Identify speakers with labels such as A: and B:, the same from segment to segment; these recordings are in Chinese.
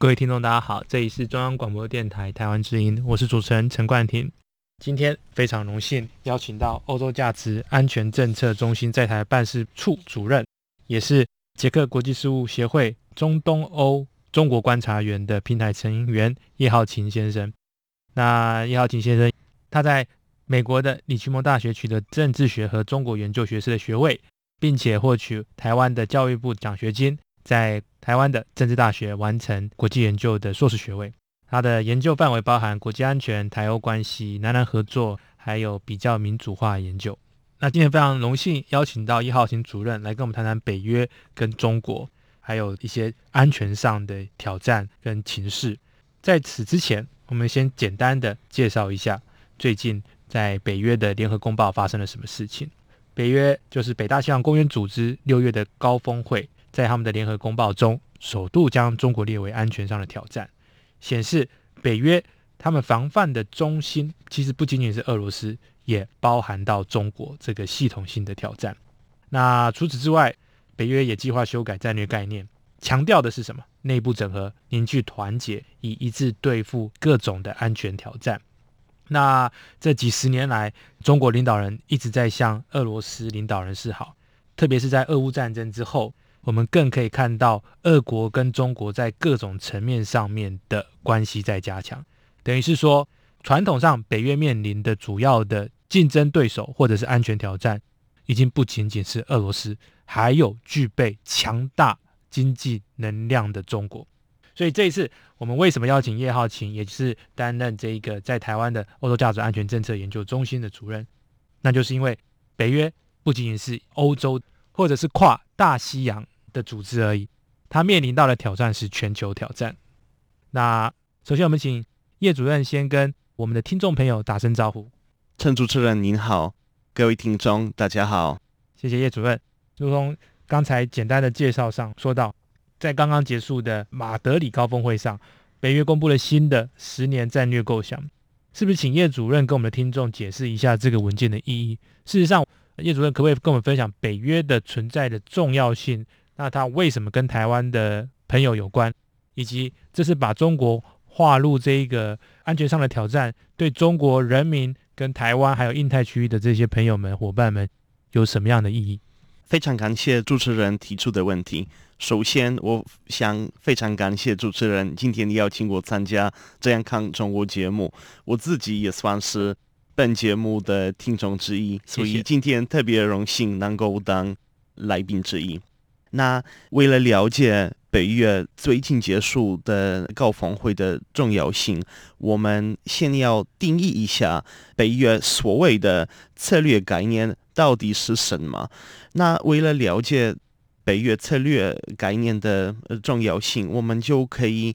A: 各位听众，大家好，这里是中央广播电台台湾之音，我是主持人陈冠廷。今天非常荣幸邀请到欧洲价值安全政策中心在台办事处主任，也是捷克国际事务协会中东欧中国观察员的平台成员叶浩勤先生。那叶浩勤先生，他在美国的里奇蒙大学取得政治学和中国研究学士的学位，并且获取台湾的教育部奖学金。在台湾的政治大学完成国际研究的硕士学位，他的研究范围包含国际安全、台欧关系、南南合作，还有比较民主化研究。那今天非常荣幸邀请到一号型主任来跟我们谈谈北约跟中国，还有一些安全上的挑战跟情势。在此之前，我们先简单的介绍一下最近在北约的联合公报发生了什么事情。北约就是北大西洋公约组织六月的高峰会。在他们的联合公报中，首度将中国列为安全上的挑战，显示北约他们防范的中心其实不仅仅是俄罗斯，也包含到中国这个系统性的挑战。那除此之外，北约也计划修改战略概念，强调的是什么？内部整合、凝聚团结，以一致对付各种的安全挑战。那这几十年来，中国领导人一直在向俄罗斯领导人示好，特别是在俄乌战争之后。我们更可以看到，俄国跟中国在各种层面上面的关系在加强，等于是说，传统上北约面临的主要的竞争对手或者是安全挑战，已经不仅仅是俄罗斯，还有具备强大经济能量的中国。所以这一次，我们为什么邀请叶浩勤，也是担任这一个在台湾的欧洲价值安全政策研究中心的主任，那就是因为北约不仅仅是欧洲，或者是跨大西洋。的组织而已，它面临到的挑战是全球挑战。那首先，我们请叶主任先跟我们的听众朋友打声招呼。
B: 陈主持人您好，各位听众大家好，
A: 谢谢叶主任。如同刚才简单的介绍上说到，在刚刚结束的马德里高峰会上，北约公布了新的十年战略构想，是不是请叶主任跟我们的听众解释一下这个文件的意义？事实上，叶主任可不可以跟我们分享北约的存在的重要性？那它为什么跟台湾的朋友有关，以及这是把中国划入这一个安全上的挑战，对中国人民、跟台湾还有印太区域的这些朋友们、伙伴们有什么样的意义？
B: 非常感谢主持人提出的问题。首先，我想非常感谢主持人今天邀请我参加这样看中国节目，我自己也算是本节目的听众之一，所以今天特别荣幸能够当来宾之一。那为了了解北约最近结束的高峰会的重要性，我们先要定义一下北约所谓的策略概念到底是什么。那为了了解北约策略概念的重要性，我们就可以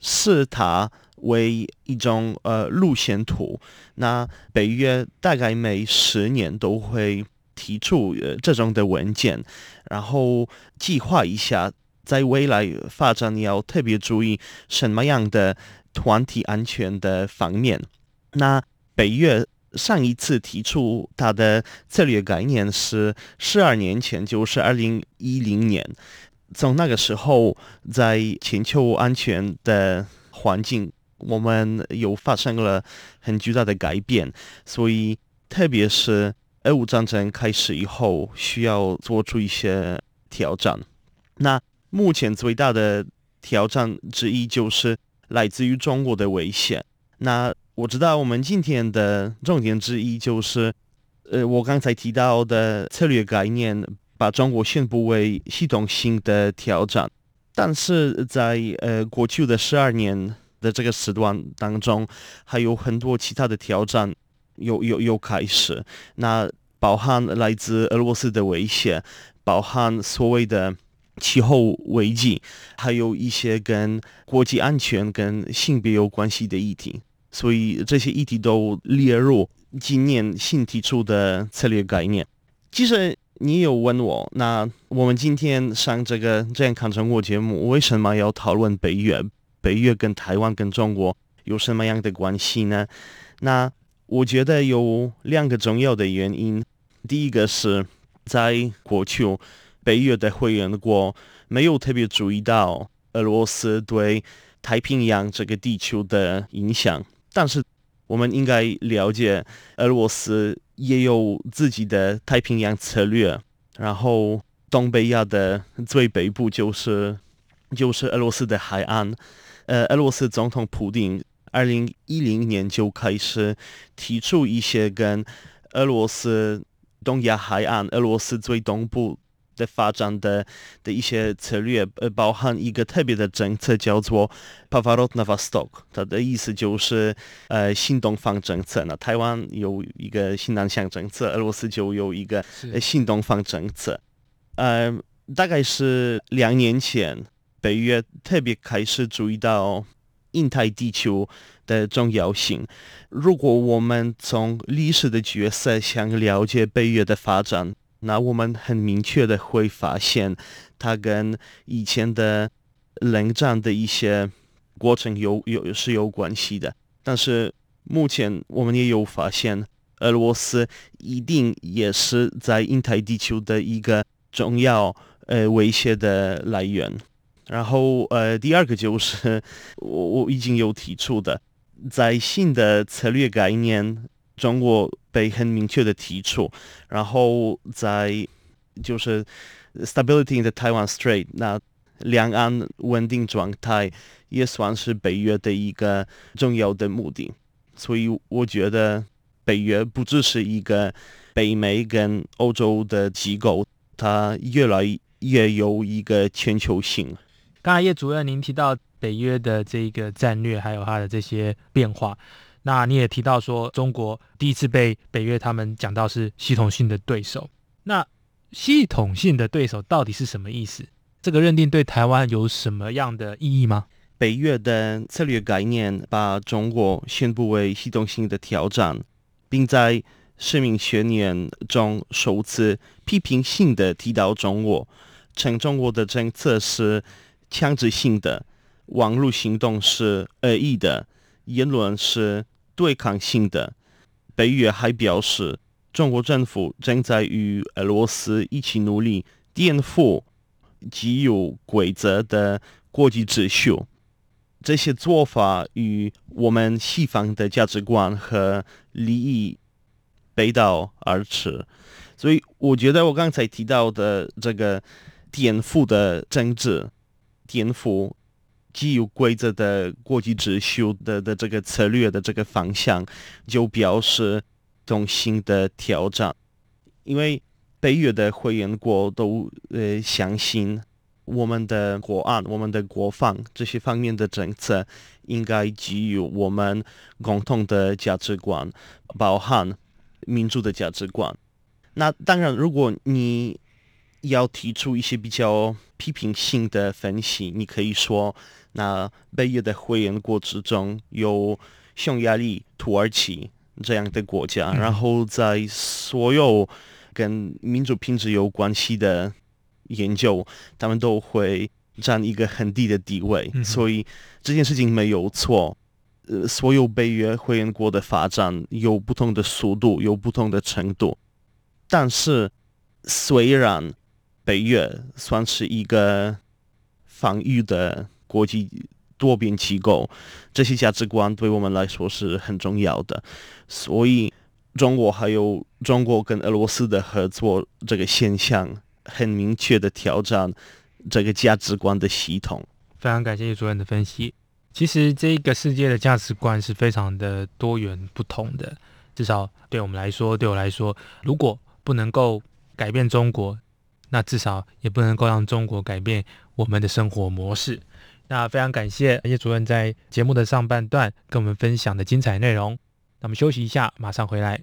B: 视它为一种呃路线图。那北约大概每十年都会。提出呃这种的文件，然后计划一下在未来发展要特别注意什么样的团体安全的方面。那北约上一次提出它的策略概念是十二年前，就是二零一零年。从那个时候，在全球安全的环境，我们又发生了很巨大的改变，所以特别是。俄乌战争开始以后，需要做出一些挑战。那目前最大的挑战之一就是来自于中国的威胁。那我知道我们今天的重点之一就是，呃，我刚才提到的策略概念，把中国宣布为系统性的挑战。但是在呃过去的十二年的这个时段当中，还有很多其他的挑战。又又又开始，那包含来自俄罗斯的威胁，包含所谓的气候危机，还有一些跟国际安全、跟性别有关系的议题。所以这些议题都列入今年新提出的策略概念。其实你有问我，那我们今天上这个健康中国节目，为什么要讨论北约？北约跟台湾跟中国有什么样的关系呢？那我觉得有两个重要的原因。第一个是在过去，北约的会员国没有特别注意到俄罗斯对太平洋这个地球的影响，但是我们应该了解，俄罗斯也有自己的太平洋策略。然后东北亚的最北部就是就是俄罗斯的海岸。呃，俄罗斯总统普京二零一零年就开始提出一些跟俄罗斯东亚海岸、俄罗斯最东部的发展的的一些策略，呃，包含一个特别的政策叫做 “Pavarot na Vostok”，它的意思就是呃新东方政策。那台湾有一个新南向政策，俄罗斯就有一个新东方政策。呃，大概是两年前。北约特别开始注意到印太地球的重要性。如果我们从历史的角色想了解北约的发展，那我们很明确的会发现，它跟以前的冷战的一些过程有有是有关系的。但是目前我们也有发现，俄罗斯一定也是在印太地球的一个重要呃威胁的来源。然后，呃，第二个就是我我已经有提出的，在新的策略概念，中国被很明确的提出，然后在就是 stability in the Taiwan Strait，那两岸稳定状态也算是北约的一个重要的目的。所以我觉得北约不只是一个北美跟欧洲的机构，它越来越有一个全球性。
A: 刚才叶主任您提到北约的这个战略，还有它的这些变化，那你也提到说中国第一次被北约他们讲到是系统性的对手，那系统性的对手到底是什么意思？这个认定对台湾有什么样的意义吗？
B: 北约的策略概念把中国宣布为系统性的挑战，并在声明宣言中首次批评性的提到中国，称中国的政策是。强制性的网络行动是恶意的，言论是对抗性的。北约还表示，中国政府正在与俄罗斯一起努力颠覆既有规则的国际秩序。这些做法与我们西方的价值观和利益背道而驰。所以，我觉得我刚才提到的这个颠覆的政治。颠覆既有规则的国际秩序的的这个策略的这个方向，就表示种新的挑战。因为北约的会员国都呃相信我们的国安、我们的国防这些方面的政策应该基于我们共同的价值观，包含民主的价值观。那当然，如果你要提出一些比较批评性的分析，你可以说，那北约的会员国之中有匈牙利、土耳其这样的国家，然后在所有跟民主品质有关系的研究，他们都会占一个很低的地位，所以这件事情没有错。呃，所有北约会员国的发展有不同的速度，有不同的程度，但是虽然。北约算是一个防御的国际多边机构，这些价值观对我们来说是很重要的。所以，中国还有中国跟俄罗斯的合作这个现象，很明确的挑战这个价值观的系统。
A: 非常感谢叶主任的分析。其实，这个世界的价值观是非常的多元不同的。至少对我们来说，对我来说，如果不能够改变中国。那至少也不能够让中国改变我们的生活模式。那非常感谢叶主任在节目的上半段跟我们分享的精彩内容。那我们休息一下，马上回来。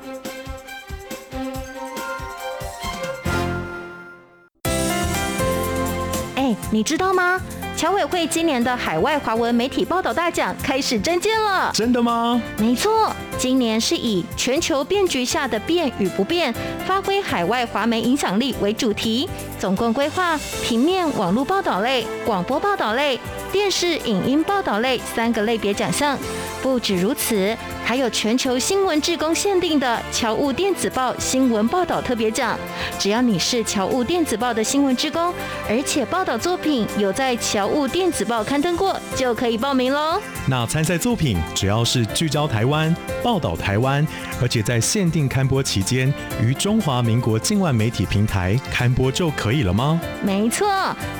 C: 你知道吗？侨委会今年的海外华文媒体报道大奖开始征件了。
D: 真的吗？
C: 没错，今年是以全球变局下的变与不变，发挥海外华媒影响力为主题，总共规划平面、网络报道类、广播报道类、电视影音报道类三个类别奖项。不止如此。还有全球新闻志工限定的侨务电子报新闻报道特别奖，只要你是侨务电子报的新闻志工，而且报道作品有在侨务电子报刊登过，就可以报名喽。
D: 那参赛作品只要是聚焦台湾、报道台湾，而且在限定刊播期间于中华民国境外媒体平台刊播就可以了吗？
C: 没错，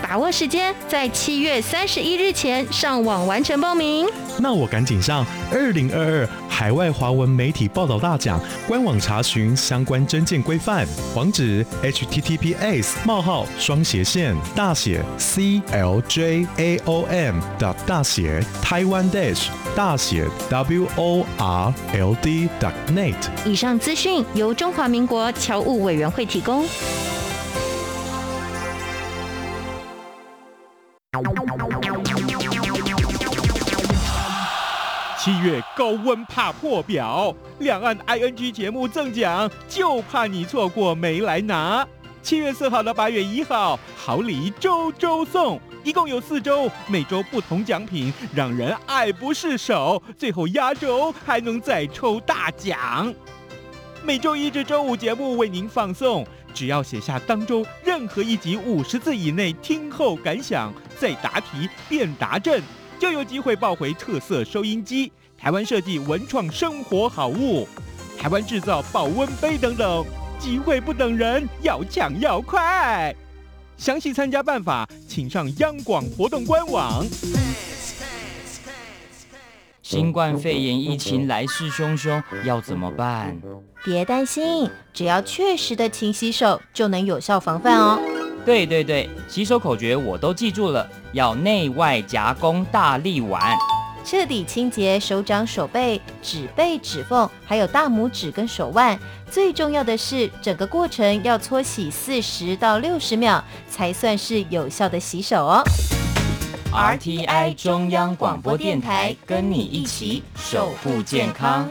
C: 把握时间，在七月三十一日前上网完成报名。
D: 那我赶紧上二零二二。海外华文媒体报道大奖官网查询相关证件规范，网址：https: 冒号双斜线大写 cljaom. 大写 Taiwan dash 大写 world. net。
C: 以上资讯由中华民国侨务委员会提供。
E: 七月高温怕破表，两岸 ING 节目赠奖，就怕你错过没来拿。七月四号到八月一号，好礼周周送，一共有四周，每周不同奖品，让人爱不释手。最后压轴还能再抽大奖。每周一至周五节目为您放送，只要写下当周任何一集五十字以内听后感想，再答题便答正。就有机会抱回特色收音机、台湾设计文创生活好物、台湾制造保温杯等等，机会不等人，要抢要快！详细参加办法，请上央广活动官网。
F: 新冠肺炎疫情来势汹汹，要怎么办？
G: 别担心，只要确实的勤洗手，就能有效防范哦。
F: 对对对，洗手口诀我都记住了，要内外夹攻大力丸，
G: 彻底清洁手掌、手背、指背、指缝，还有大拇指跟手腕。最重要的是，整个过程要搓洗四十到六十秒，才算是有效的洗手哦。
F: RTI 中央广播电台，跟你一起守护健康。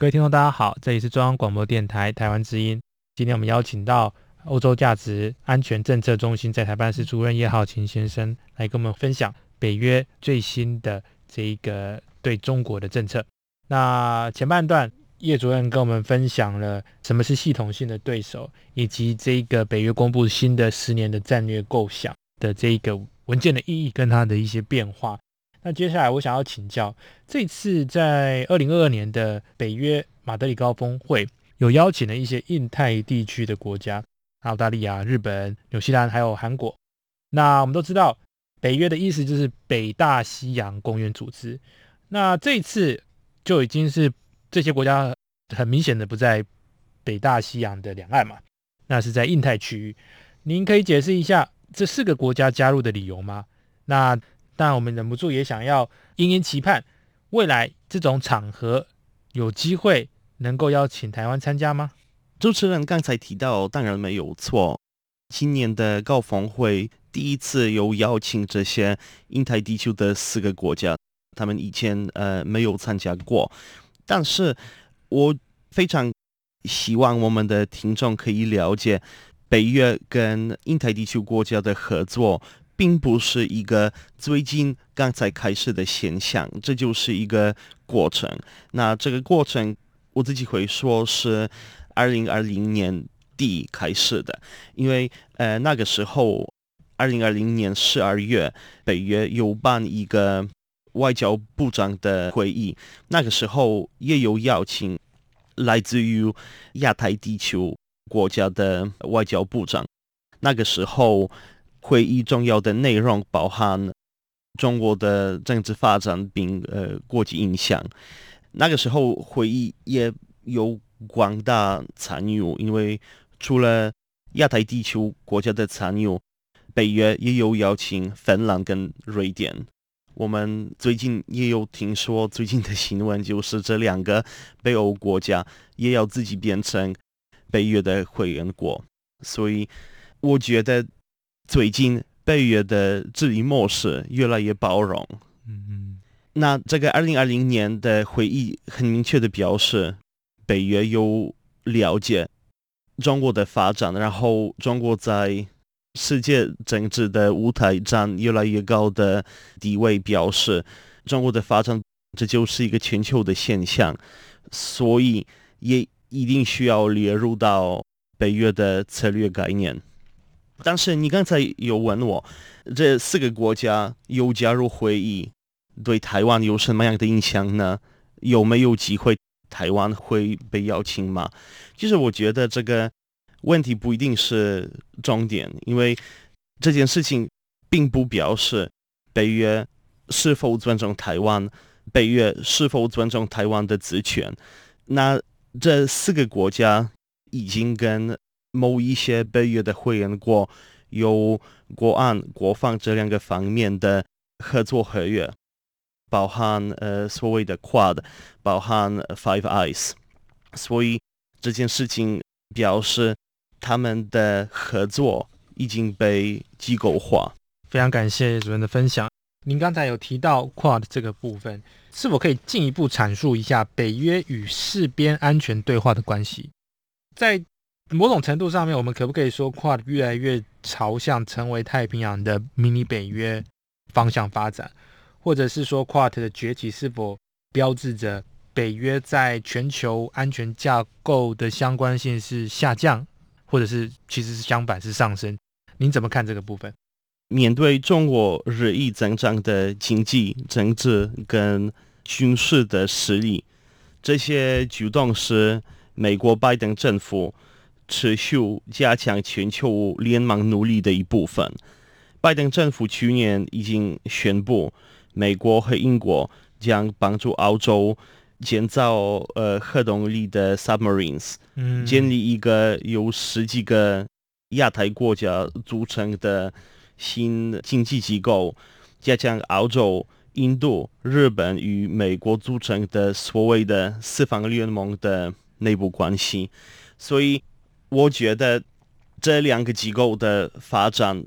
A: 各位听众，大家好，这里是中央广播电台台湾之音。今天我们邀请到欧洲价值安全政策中心在台办事主任叶浩勤先生来跟我们分享北约最新的这一个对中国的政策。那前半段叶主任跟我们分享了什么是系统性的对手，以及这个北约公布新的十年的战略构想的这一个文件的意义跟它的一些变化。那接下来我想要请教，这次在二零二二年的北约马德里高峰会，有邀请了一些印太地区的国家，澳大利亚、日本、纽西兰还有韩国。那我们都知道，北约的意思就是北大西洋公约组织。那这次就已经是这些国家很明显的不在北大西洋的两岸嘛，那是在印太区域。您可以解释一下这四个国家加入的理由吗？那但我们忍不住也想要殷殷期盼，未来这种场合有机会能够邀请台湾参加吗？
B: 主持人刚才提到，当然没有错。今年的高峰会第一次有邀请这些印太地区的四个国家，他们以前呃没有参加过。但是我非常希望我们的听众可以了解，北约跟印太地区国家的合作，并不是一个最近刚才开始的现象，这就是一个过程。那这个过程，我自己会说是二零二零年。底开始的，因为呃那个时候，二零二零年十二月，北约有办一个外交部长的会议，那个时候也有邀请来自于亚太地区国家的外交部长。那个时候会议重要的内容包含中国的政治发展并呃国际影响。那个时候会议也有广大参与，因为。除了亚太地区国家的参与，北约也有邀请芬兰跟瑞典。我们最近也有听说最近的新闻，就是这两个北欧国家也要自己变成北约的会员国。所以我觉得最近北约的治理模式越来越包容。嗯嗯。那这个二零二零年的会议很明确的表示，北约有了解。中国的发展，然后中国在世界政治的舞台占越来越高的地位，表示中国的发展这就是一个全球的现象，所以也一定需要列入到北约的策略概念。但是你刚才有问我，这四个国家有加入会议，对台湾有什么样的影响呢？有没有机会？台湾会被邀请吗？其实我觉得这个问题不一定是重点，因为这件事情并不表示北约是否尊重台湾，北约是否尊重台湾的职权。那这四个国家已经跟某一些北约的会员国有国安、国防这两个方面的合作合约。包含呃所谓的 Quad，包含 Five Eyes，所以这件事情表示他们的合作已经被机构化。
A: 非常感谢主任的分享。您刚才有提到 Quad 这个部分，是否可以进一步阐述一下北约与四边安全对话的关系？在某种程度上面，我们可不可以说 Quad 越来越朝向成为太平洋的迷你北约方向发展？或者是说，Quad 的崛起是否标志着北约在全球安全架构的相关性是下降，或者是其实是相反是上升？您怎么看这个部分？
B: 面对中国日益增长的经济、政治跟军事的实力，这些举动是美国拜登政府持续加强全球联盟努力的一部分。拜登政府去年已经宣布。美国和英国将帮助澳洲建造呃核动力的 submarines，建立一个由十几个亚太国家组成的新经济机构，加强澳洲、印度、日本与美国组成的所谓的四方联盟的内部关系。所以，我觉得这两个机构的发展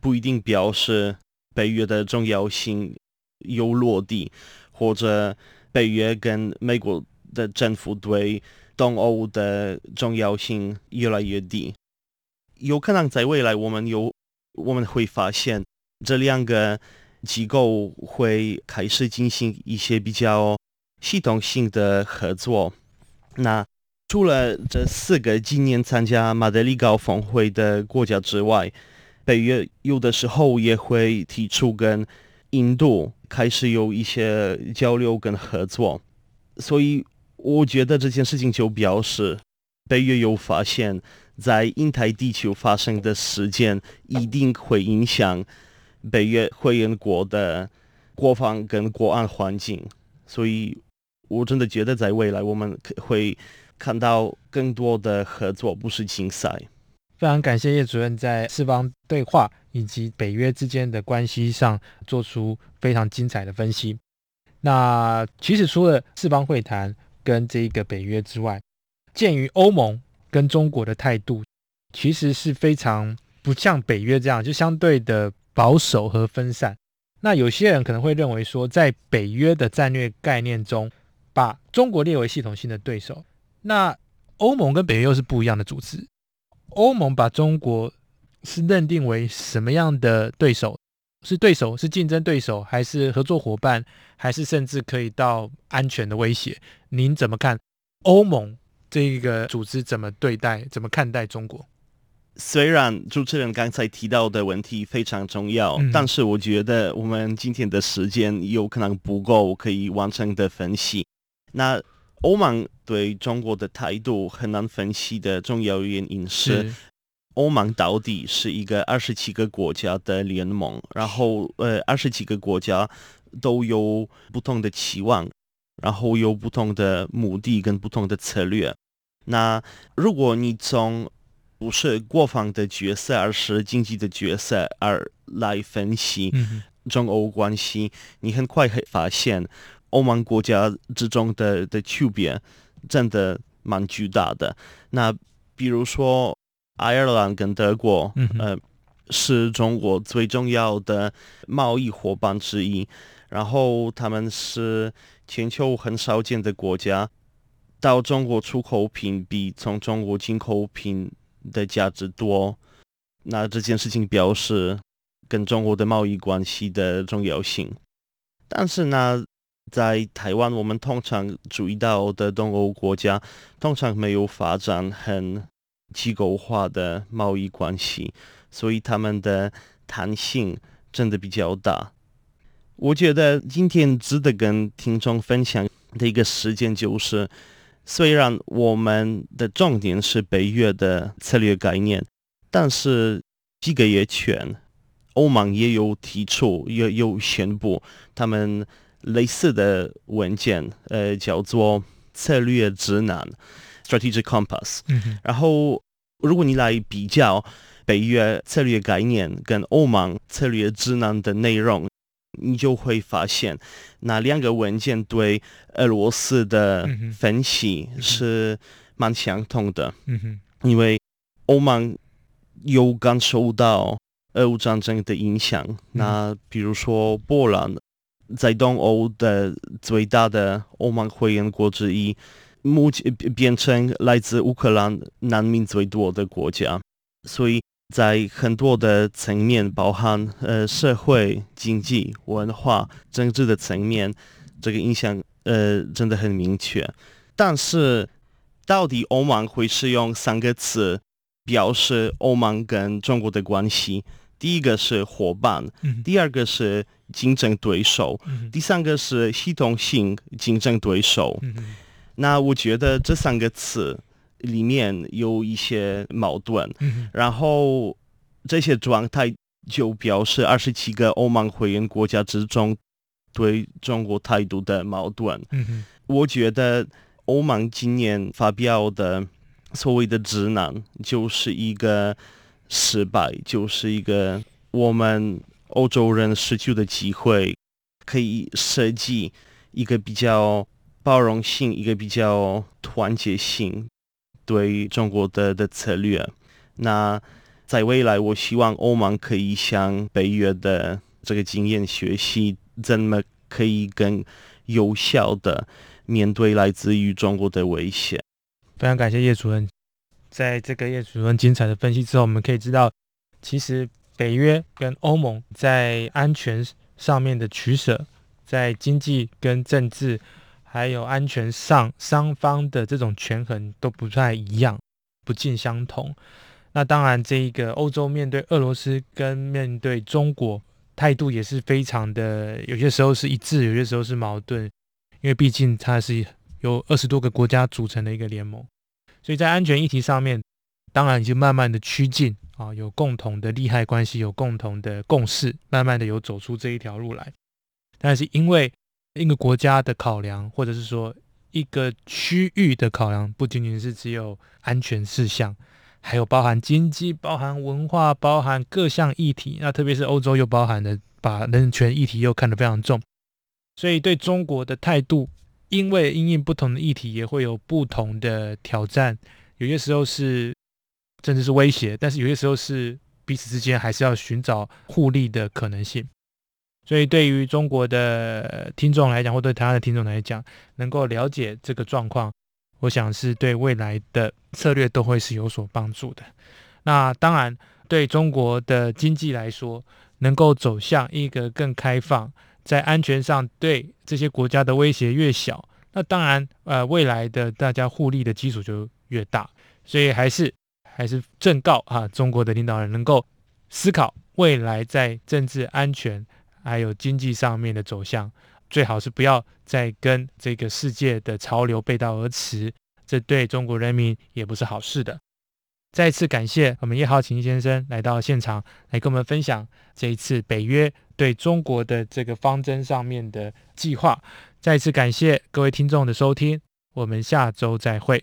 B: 不一定表示北约的重要性。有落地，或者北约跟美国的政府对东欧的重要性越来越低，有可能在未来我们有我们会发现这两个机构会开始进行一些比较系统性的合作。那除了这四个今年参加马德里高峰会的国家之外，北约有的时候也会提出跟印度。开始有一些交流跟合作，所以我觉得这件事情就表示北约有发现，在印太地区发生的事件一定会影响北约会员国的国防跟国安环境，所以我真的觉得在未来我们会看到更多的合作，不是竞赛。
A: 非常感谢叶主任在四方对话以及北约之间的关系上做出非常精彩的分析。那其实除了四方会谈跟这个北约之外，鉴于欧盟跟中国的态度其实是非常不像北约这样，就相对的保守和分散。那有些人可能会认为说，在北约的战略概念中，把中国列为系统性的对手。那欧盟跟北约又是不一样的组织。欧盟把中国是认定为什么样的对手？是对手，是竞争对手，还是合作伙伴，还是甚至可以到安全的威胁？您怎么看？欧盟这个组织怎么对待、怎么看待中国？
B: 虽然主持人刚才提到的问题非常重要，
A: 嗯
B: 但是我觉得我们今天的时间有可能不够，可以完成的分析。那欧盟对中国的态度很难分析的重要原因是，欧盟到底是一个二十七个国家的联盟，然后呃，二十七个国家都有不同的期望，然后有不同的目的跟不同的策略。那如果你从不是国防的角色，而是经济的角色而来分析
A: 嗯
B: 中欧关系，你很快会发现欧盟国家之中的的区别真的蛮巨大的。那比如说，爱尔兰跟德国，
A: 嗯
B: 呃，是中国最重要的贸易伙伴之一，然后他们是全球很少见的国家，到中国出口品比从中国进口品的价值多。那这件事情表示跟中国的贸易关系的重要性。但是呢，在台湾，我们通常注意到的东欧国家，通常没有发展很机构化的贸易关系，所以他们的弹性真的比较大。我觉得今天值得跟听众分享的一个事件就是，虽然我们的重点是北约的策略概念，但是几个月前，欧盟也有提出，也有宣布他们类似的文件，呃，叫做策略指南 （Strategic Compass）。
A: 嗯哼
B: 然后，如果你来比较北约策略概念跟欧盟策略指南的内容，你就会发现，那两个文件对俄罗斯的分析是蛮相同的。
A: 嗯哼
B: 因为欧盟有感受到俄乌战争的影响。那比如说波兰，在东欧的最大的欧盟会员国之一，目前变成来自乌克兰难民最多的国家，所以在很多的层面，包含呃社会、经济、文化、政治的层面，这个影响呃真的很明确。但是到底欧盟会使用三个词表示欧盟跟中国的关系？第一个是伙伴，
A: 嗯。
B: 第二个是竞争对手，
A: 嗯。
B: 第三个是系统性竞争对手。
A: 嗯。
B: 那我觉得这三个词里面有一些矛盾，
A: 嗯。
B: 然后这些状态就表示二十七个欧盟会员国家之中对中国态度的矛盾。
A: 嗯。
B: 我觉得欧盟今年发表的所谓的指南就是一个失败，就是一个我们欧洲人失去的机会，可以设计一个比较包容性、一个比较团结性对中国的的策略。那在未来，我希望欧盟可以向北约的这个经验学习，怎么可以更有效的面对来自于中国的威胁。
A: 非常感谢叶主任，在这个叶主任精彩的分析之后，我们可以知道，其实北约跟欧盟在安全上面的取舍，在经济跟政治还有安全上，双方的这种权衡都不太一样，不尽相同。那当然，这一个欧洲面对俄罗斯跟面对中国态度也是非常的，有些时候是一致，有些时候是矛盾，因为毕竟它是由二十多个国家组成的一个联盟，所以在安全议题上面，当然已经慢慢的趋近啊，有共同的利害关系，有共同的共识，慢慢的有走出这一条路来。但是因为一个国家的考量，或者是说一个区域的考量，不仅仅是只有安全事项，还有包含经济、包含文化、包含各项议题。那特别是欧洲又包含了把人权议题又看得非常重，所以对中国的态度，因为因应不同的议题也会有不同的挑战。有些时候是甚至是威胁，但是有些时候是彼此之间还是要寻找互利的可能性。所以对于中国的听众来讲，或对台湾的听众来讲，能够了解这个状况。我想是对未来的策略都会是有所帮助的。那当然，对中国的经济来说，能够走向一个更开放，在安全上对这些国家的威胁越小，那当然，呃，未来的大家互利的基础就越大。所以还是还是正告啊，中国的领导人能够思考未来在政治安全还有经济上面的走向。最好是不要再跟这个世界的潮流背道而驰，这对中国人民也不是好事的。再次感谢我们叶浩琴先生来到现场，来跟我们分享这一次北约对中国的这个方针上面的计划。再次感谢各位听众的收听，我们下周再会。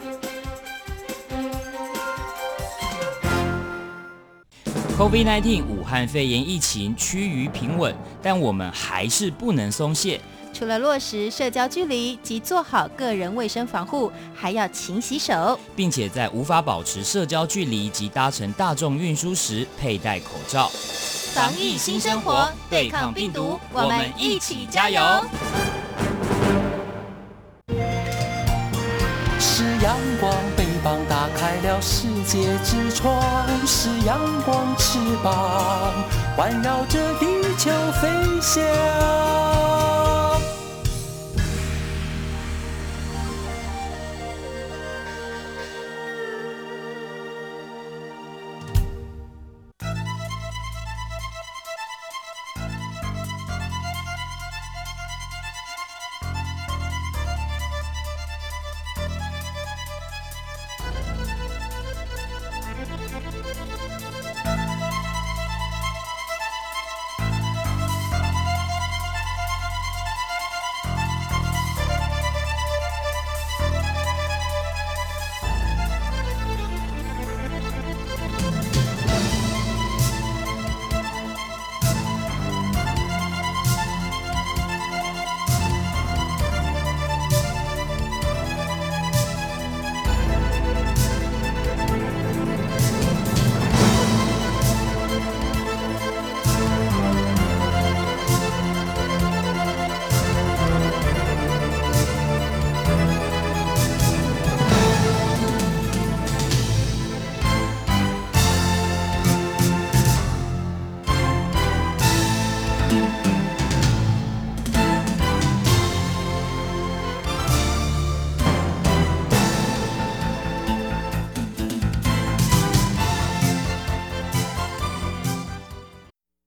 F: COVID-19 武汉肺炎疫情趋于平稳，但我们还是不能松懈。
G: 除了落实社交距离及做好个人卫生防护，还要勤洗手。
F: 并且在无法保持社交距离及搭乘大众运输时佩戴口罩。
H: 防疫新生活，对抗病毒，我们一起加油！
I: 是阳光，世界之窗；是阳光，翅膀环绕着地球飞翔。